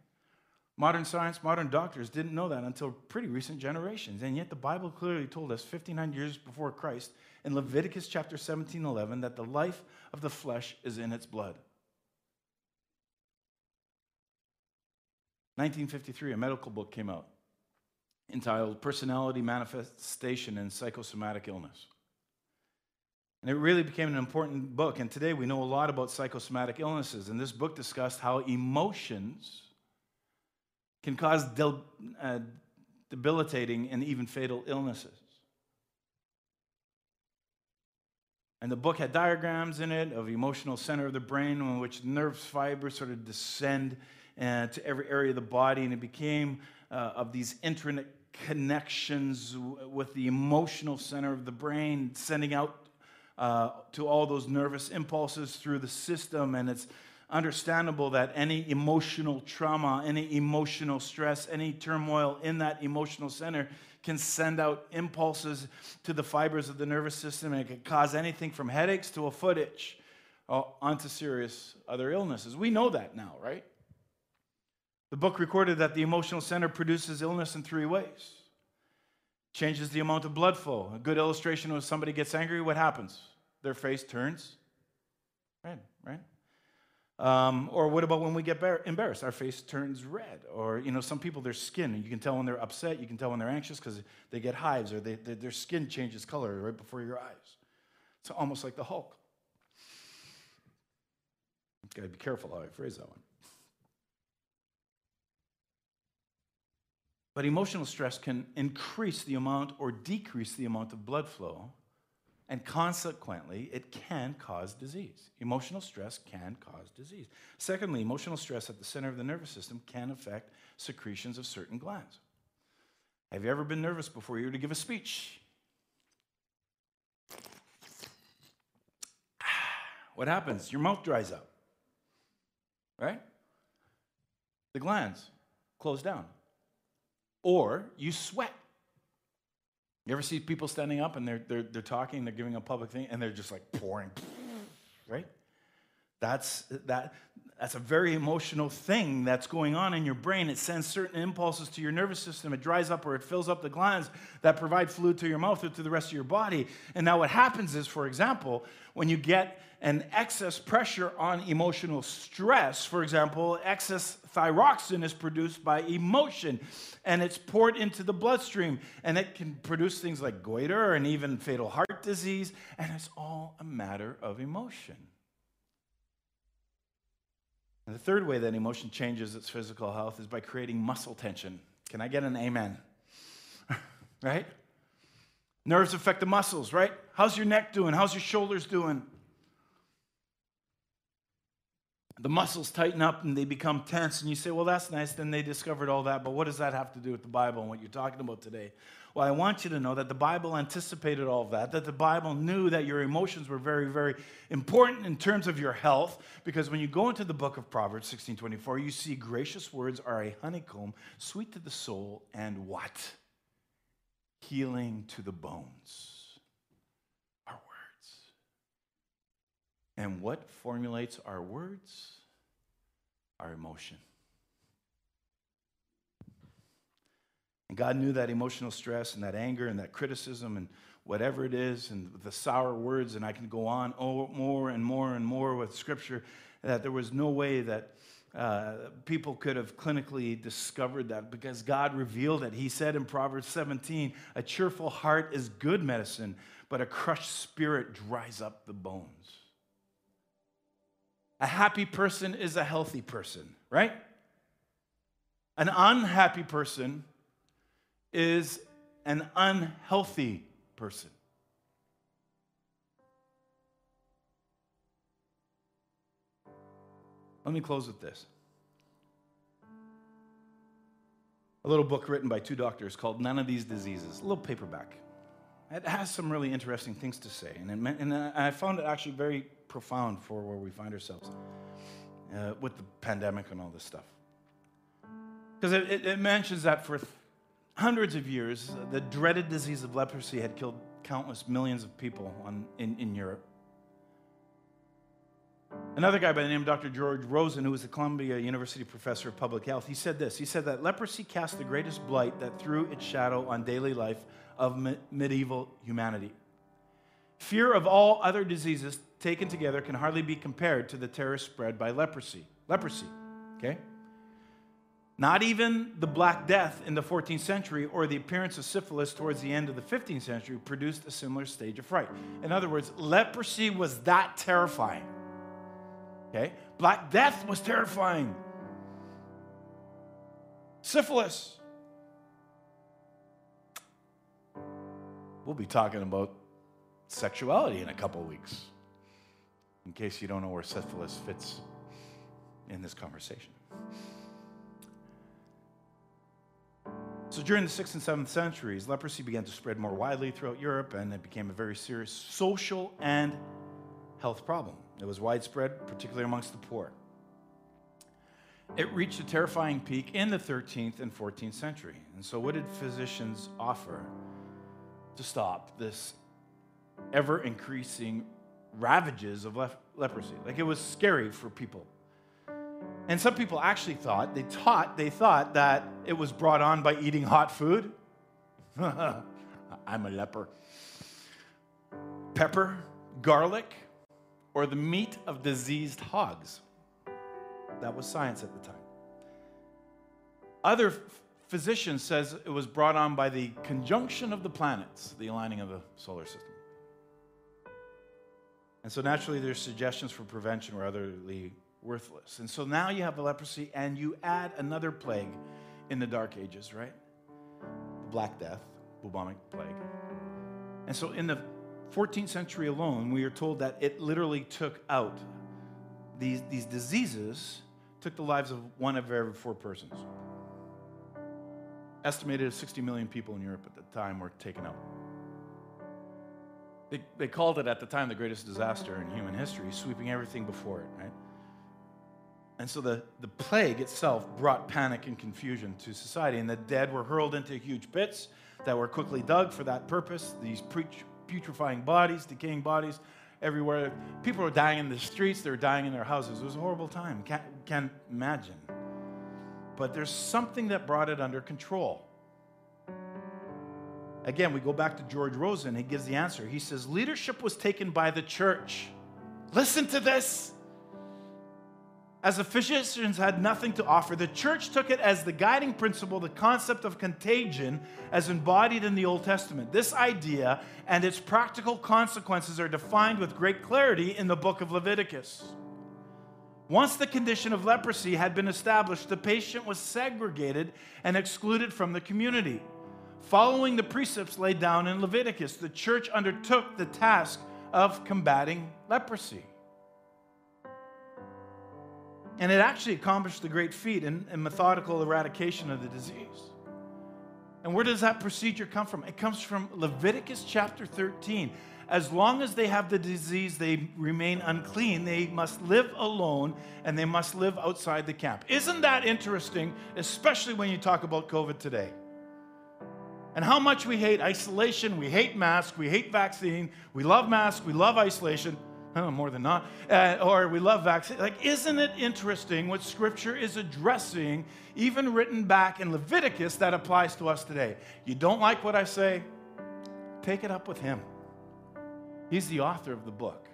Modern science, modern doctors didn't know that until pretty recent generations. And yet the Bible clearly told us 59 years before Christ in Leviticus chapter 17, 11, that the life of the flesh is in its blood. 1953, a medical book came out entitled Personality Manifestation in Psychosomatic Illness. And it really became an important book. And today we know a lot about psychosomatic illnesses. And this book discussed how emotions can cause uh, debilitating and even fatal illnesses. And the book had diagrams in it of emotional center of the brain in which nerve fibers sort of descend uh, to every area of the body. And it became uh, of these internet connections with the emotional center of the brain, sending out uh, to all those nervous impulses through the system. And it's understandable that any emotional trauma, any emotional stress, any turmoil in that emotional center can send out impulses to the fibers of the nervous system and it can cause anything from headaches to a foot itch uh, onto serious other illnesses. We know that now, right? The book recorded that the emotional center produces illness in three ways. Changes the amount of blood flow. A good illustration when somebody gets angry, what happens? Their face turns red, right? Um, or what about when we get embarrassed? Our face turns red. Or, you know, some people, their skin, you can tell when they're upset, you can tell when they're anxious because they get hives or they, they, their skin changes color right before your eyes. It's almost like the Hulk. Gotta be careful how I phrase that one. But emotional stress can increase the amount or decrease the amount of blood flow and consequently, it can cause disease. Emotional stress can cause disease. Secondly, emotional stress at the center of the nervous system can affect secretions of certain glands. Have you ever been nervous before you were to give a speech? What happens? Your mouth dries up, right? The glands close down. Or you sweat you ever see people standing up and they're, they're, they're talking, they're giving a public thing, and they're just like pouring, right? That's, that, that's a very emotional thing that's going on in your brain. It sends certain impulses to your nervous system. It dries up or it fills up the glands that provide fluid to your mouth or to the rest of your body. And now what happens is, for example, when you get an excess pressure on emotional stress, for example, excess thyroxin is produced by emotion and it's poured into the bloodstream and it can produce things like goiter and even fatal heart disease. And it's all a matter of emotion. And the third way that emotion changes its physical health is by creating muscle tension. Can I get an amen? right? Nerves affect the muscles, right? How's your neck doing? How's your shoulders doing? the muscles tighten up and they become tense. And you say, well, that's nice. Then they discovered all that. But what does that have to do with the Bible and what you're talking about today? Well, I want you to know that the Bible anticipated all of that, that the Bible knew that your emotions were very, very important in terms of your health. Because when you go into the book of Proverbs 16 24, you see gracious words are a honeycomb, sweet to the soul, and what? Healing to the bones. Our words. And what formulates our words? Our emotion. And God knew that emotional stress and that anger and that criticism and whatever it is and the sour words, and I can go on more and more and more with scripture, that there was no way that uh, people could have clinically discovered that because God revealed it. He said in Proverbs 17, a cheerful heart is good medicine, but a crushed spirit dries up the bones. A happy person is a healthy person, right? An unhappy person is an unhealthy person. Let me close with this. A little book written by two doctors called None of These Diseases, a little paperback. It has some really interesting things to say, and, it, and I found it actually very profound for where we find ourselves uh, with the pandemic and all this stuff. Because it, it, it, mentions that for hundreds of years, the dreaded disease of leprosy had killed countless millions of people on, in, in Europe. Another guy by the name of Dr. George Rosen, who was a Columbia University professor of public health, he said this. He said that leprosy cast the greatest blight that threw its shadow on daily life of me- medieval humanity. Fear of all other diseases taken together can hardly be compared to the terror spread by leprosy. Leprosy, okay? Not even the Black Death in the 14th century or the appearance of syphilis towards the end of the 15th century produced a similar stage of fright. In other words, leprosy was that terrifying. Okay? Black Death was terrifying. Syphilis. We'll be talking about sexuality in a couple weeks, in case you don't know where syphilis fits in this conversation. So during the 6th and 7th centuries, leprosy began to spread more widely throughout Europe, and it became a very serious social and health problem. It was widespread, particularly amongst the poor. It reached a terrifying peak in the 13th and 14th century. And so, what did physicians offer to stop this ever increasing ravages of leprosy? Like, it was scary for people. And some people actually thought, they taught, they thought that it was brought on by eating hot food. I'm a leper. Pepper, garlic, or the meat of diseased hogs. That was science at the time. Other physicians says it was brought on by the conjunction of the planets, the aligning of the solar system. And so naturally there's suggestions for prevention were utterly worthless. And so now you have the leprosy and you add another plague in the dark ages, right? The Black Death, bubonic plague. And so in the 14th century alone, we are told that it literally took out these, these diseases, took the lives of one of every four persons. Estimated 60 million people in Europe at the time were taken out. They, they called it at the time the greatest disaster in human history, sweeping everything before it, right? And so the, the plague itself brought panic and confusion to society, and the dead were hurled into huge pits that were quickly dug for that purpose. These putrefying bodies, decaying bodies everywhere. People were dying in the streets, they were dying in their houses. It was a horrible time. Can't, can't imagine. But there's something that brought it under control. Again, we go back to George Rosen. He gives the answer. He says, Leadership was taken by the church. Listen to this. As the physicians had nothing to offer, the church took it as the guiding principle, the concept of contagion as embodied in the Old Testament. This idea and its practical consequences are defined with great clarity in the book of Leviticus. Once the condition of leprosy had been established, the patient was segregated and excluded from the community. Following the precepts laid down in Leviticus, the church undertook the task of combating leprosy. And it actually accomplished the great feat in, in, methodical eradication of the disease. And where does that procedure come from? It comes from Leviticus chapter 13. As long as they have the disease, they remain unclean. They must live alone and they must live outside the camp. Isn't that interesting, especially when you talk about COVID today? And how much we hate isolation, we hate masks, we hate vaccine, we love masks, we love isolation oh, more than not, uh, or we love vaccines. Like, isn't it interesting what Scripture is addressing, even written back in Leviticus, that applies to us today? You don't like what I say? Take it up with Him. He's the author of the book.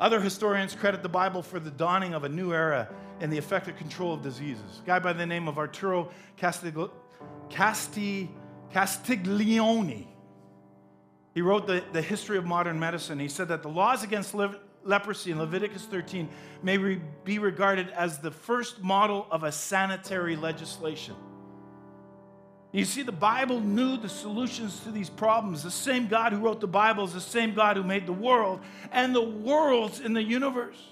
Other historians credit the Bible for the dawning of a new era in the effective control of diseases. A guy by the name of Arturo Castig- Casti- Castiglione he wrote the, the history of modern medicine. He said that the laws against le- leprosy in Leviticus 13 may re- be regarded as the first model of a sanitary legislation. You see, the Bible knew the solutions to these problems. The same God who wrote the Bible is the same God who made the world and the worlds in the universe.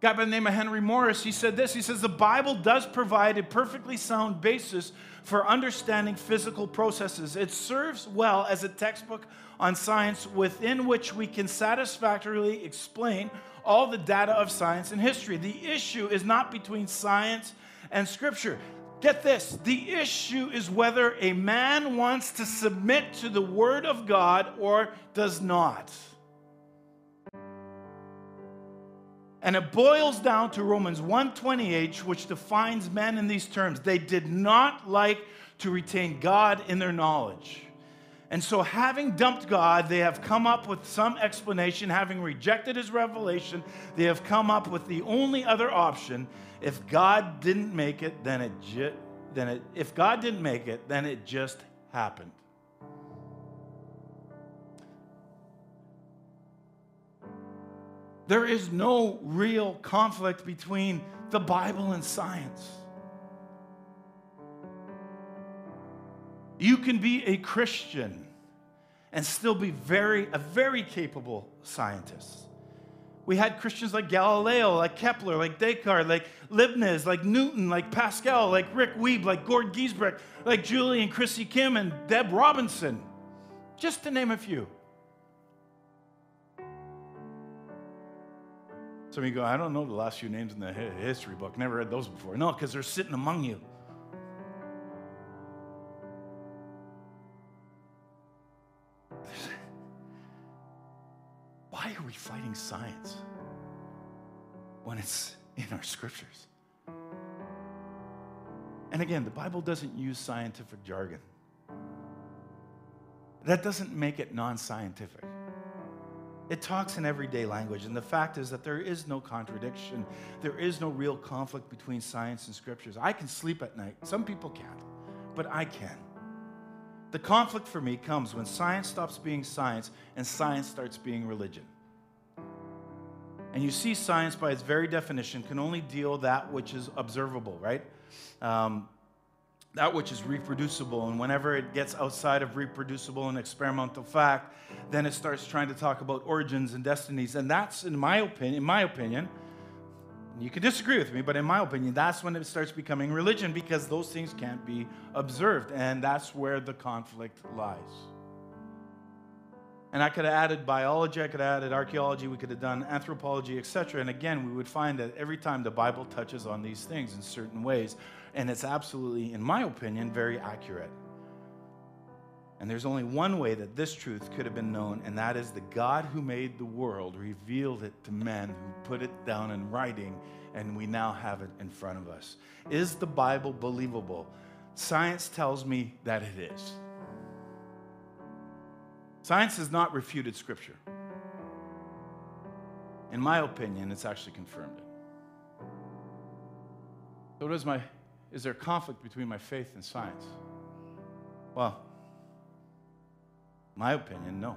Guy by the name of Henry Morris, he said this. He says, The Bible does provide a perfectly sound basis for understanding physical processes. It serves well as a textbook on science within which we can satisfactorily explain all the data of science and history. The issue is not between science and scripture. Get this the issue is whether a man wants to submit to the word of God or does not. And it boils down to Romans 1:28 which defines men in these terms. They did not like to retain God in their knowledge. And so, having dumped God, they have come up with some explanation. Having rejected his revelation, they have come up with the only other option. If God didn't make it, then it, ju- then it if God didn't make it, then it just happened. There is no real conflict between the Bible and science. You can be a Christian and still be very a very capable scientist. We had Christians like Galileo, like Kepler, like Descartes, like Leibniz, like Newton, like Pascal, like Rick Weeb, like Gord Giesbrecht, like Julie and Chrissy Kim and Deb Robinson, just to name a few. Some of you go, I don't know the last few names in the history book. Never read those before. No, because they're sitting among you. Why are we fighting science when it's in our scriptures? And again, the Bible doesn't use scientific jargon. That doesn't make it non scientific. It talks in everyday language, and the fact is that there is no contradiction. There is no real conflict between science and scriptures. I can sleep at night. Some people can't, but I can. The conflict for me comes when science stops being science and science starts being religion. And you see, science, by its very definition, can only deal that which is observable, right? Um, that which is reproducible. And whenever it gets outside of reproducible and experimental fact, then it starts trying to talk about origins and destinies. And that's, in my opinion, in my opinion, you can disagree with me, but in my opinion, that's when it starts becoming religion because those things can't be observed. And that's where the conflict lies. And I could have added biology, I could have added archaeology, we could have done anthropology, etc. And again, we would find that every time the Bible touches on these things in certain ways, and it's absolutely, in my opinion, very accurate. And there's only one way that this truth could have been known, and that is the God who made the world revealed it to men who put it down in writing, and we now have it in front of us. Is the Bible believable? Science tells me that it is. Science has not refuted Scripture. In my opinion, it's actually confirmed it. So, what is my is there conflict between my faith and science? Well, my opinion, no.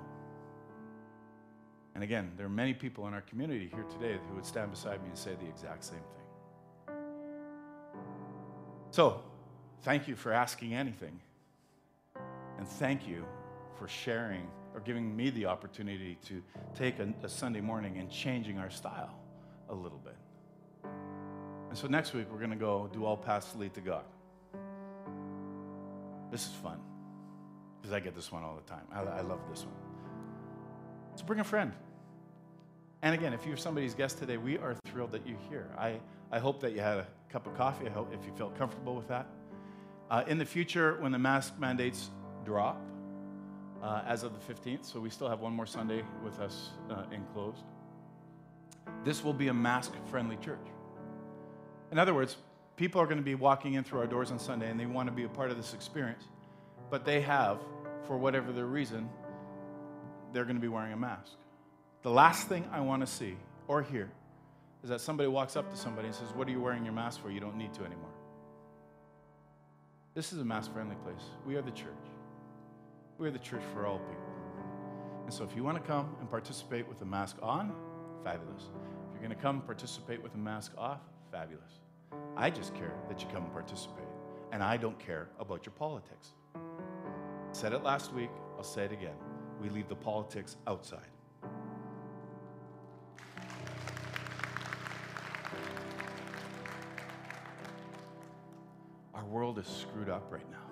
And again, there are many people in our community here today who would stand beside me and say the exact same thing. So, thank you for asking anything. And thank you for sharing or giving me the opportunity to take a, a Sunday morning and changing our style a little bit. And so next week, we're going to go do all paths lead to God. This is fun because I get this one all the time. I, I love this one. So bring a friend. And again, if you're somebody's guest today, we are thrilled that you're here. I, I hope that you had a cup of coffee. I hope if you felt comfortable with that. Uh, in the future, when the mask mandates drop, uh, as of the 15th, so we still have one more Sunday with us uh, enclosed. This will be a mask friendly church. In other words, people are going to be walking in through our doors on Sunday and they want to be a part of this experience, but they have, for whatever their reason, they're going to be wearing a mask. The last thing I want to see or hear is that somebody walks up to somebody and says, What are you wearing your mask for? You don't need to anymore. This is a mask friendly place. We are the church. We are the church for all people. And so if you want to come and participate with a mask on, fabulous. If you're going to come participate with a mask off, fabulous. I just care that you come and participate. And I don't care about your politics. Said it last week, I'll say it again. We leave the politics outside. Our world is screwed up right now.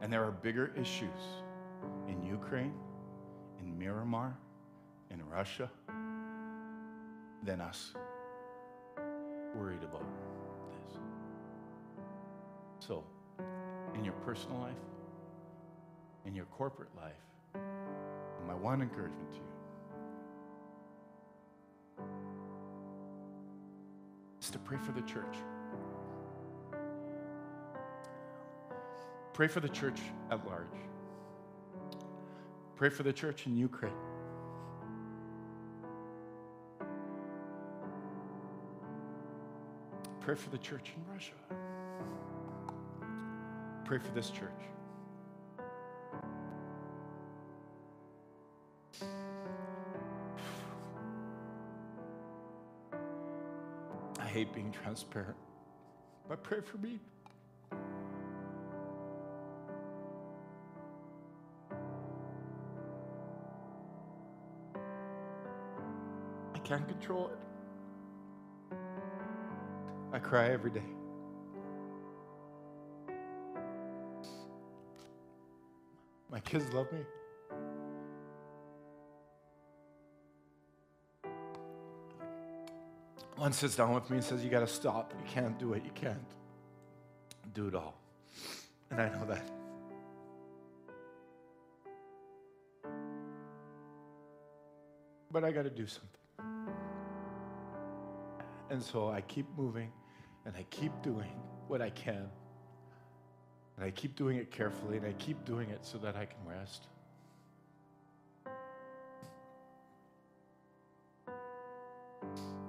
And there are bigger issues in Ukraine, in Myanmar, in Russia than us worried about this. So, in your personal life, in your corporate life, my one encouragement to you is to pray for the church. Pray for the church at large. Pray for the church in Ukraine. Pray for the church in Russia. Pray for this church. I hate being transparent, but pray for me. Can't control it. I cry every day. My kids love me. One sits down with me and says, You got to stop. You can't do it. You can't do it all. And I know that. But I got to do something. And so I keep moving and I keep doing what I can. And I keep doing it carefully and I keep doing it so that I can rest.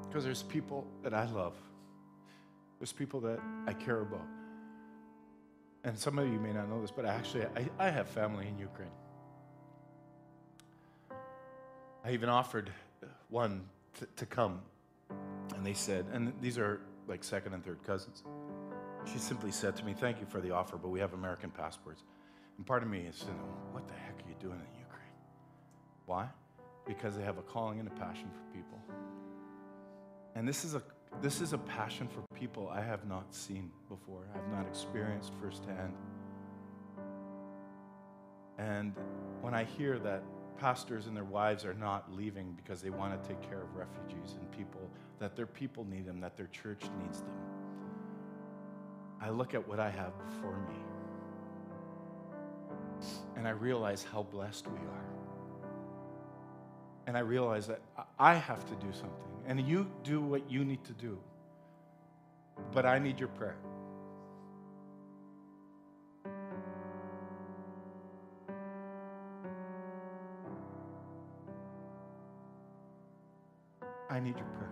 Because there's people that I love, there's people that I care about. And some of you may not know this, but actually, I, I have family in Ukraine. I even offered one to, to come, and they said, and these are like second and third cousins. She simply said to me, Thank you for the offer, but we have American passports. And part of me is, know, what the heck are you doing in Ukraine? Why? Because they have a calling and a passion for people. And this is a this is a passion for people I have not seen before, I have not experienced firsthand. And when I hear that pastors and their wives are not leaving because they want to take care of refugees and people, that their people need them, that their church needs them, I look at what I have before me and I realize how blessed we are. And I realize that I have to do something. And you do what you need to do. But I need your prayer. I need your prayer.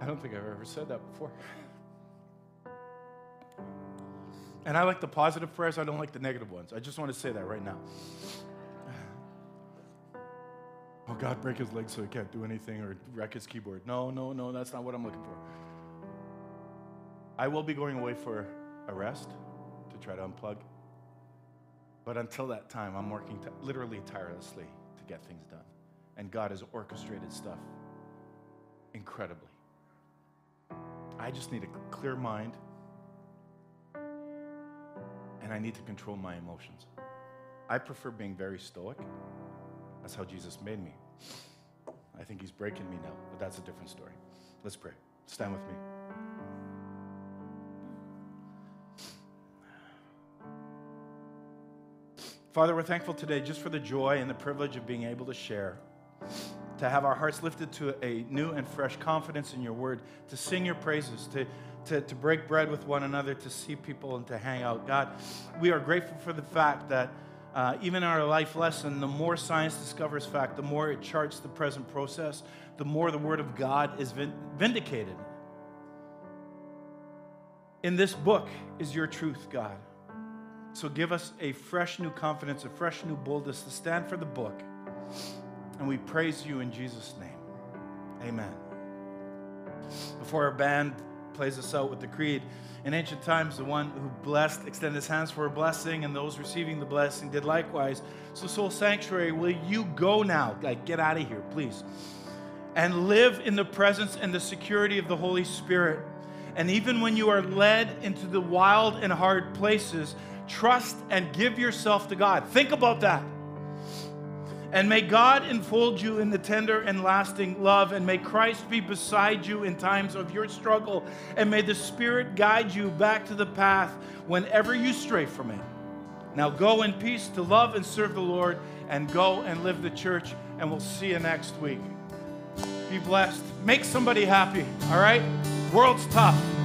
I don't think I've ever said that before. And I like the positive prayers, I don't like the negative ones. I just want to say that right now. Oh, God, break his leg so he can't do anything or wreck his keyboard. No, no, no, that's not what I'm looking for. I will be going away for a rest to try to unplug. But until that time, I'm working t- literally tirelessly get things done. And God has orchestrated stuff incredibly. I just need a clear mind and I need to control my emotions. I prefer being very stoic. That's how Jesus made me. I think he's breaking me now, but that's a different story. Let's pray. Stand with me. Father, we're thankful today just for the joy and the privilege of being able to share, to have our hearts lifted to a new and fresh confidence in your word, to sing your praises, to, to, to break bread with one another, to see people, and to hang out. God, we are grateful for the fact that uh, even our life lesson, the more science discovers fact, the more it charts the present process, the more the Word of God is vindicated. In this book is your truth, God. So give us a fresh new confidence, a fresh new boldness to stand for the book. And we praise you in Jesus' name. Amen. Before our band plays us out with the creed, in ancient times, the one who blessed extended his hands for a blessing, and those receiving the blessing did likewise. So, Soul Sanctuary, will you go now? Like, get out of here, please. And live in the presence and the security of the Holy Spirit. And even when you are led into the wild and hard places, trust and give yourself to God. Think about that. And may God enfold you in the tender and lasting love, and may Christ be beside you in times of your struggle, and may the Spirit guide you back to the path whenever you stray from it. Now go in peace to love and serve the Lord, and go and live the church, and we'll see you next week. Be blessed. Make somebody happy, all right? World's tough.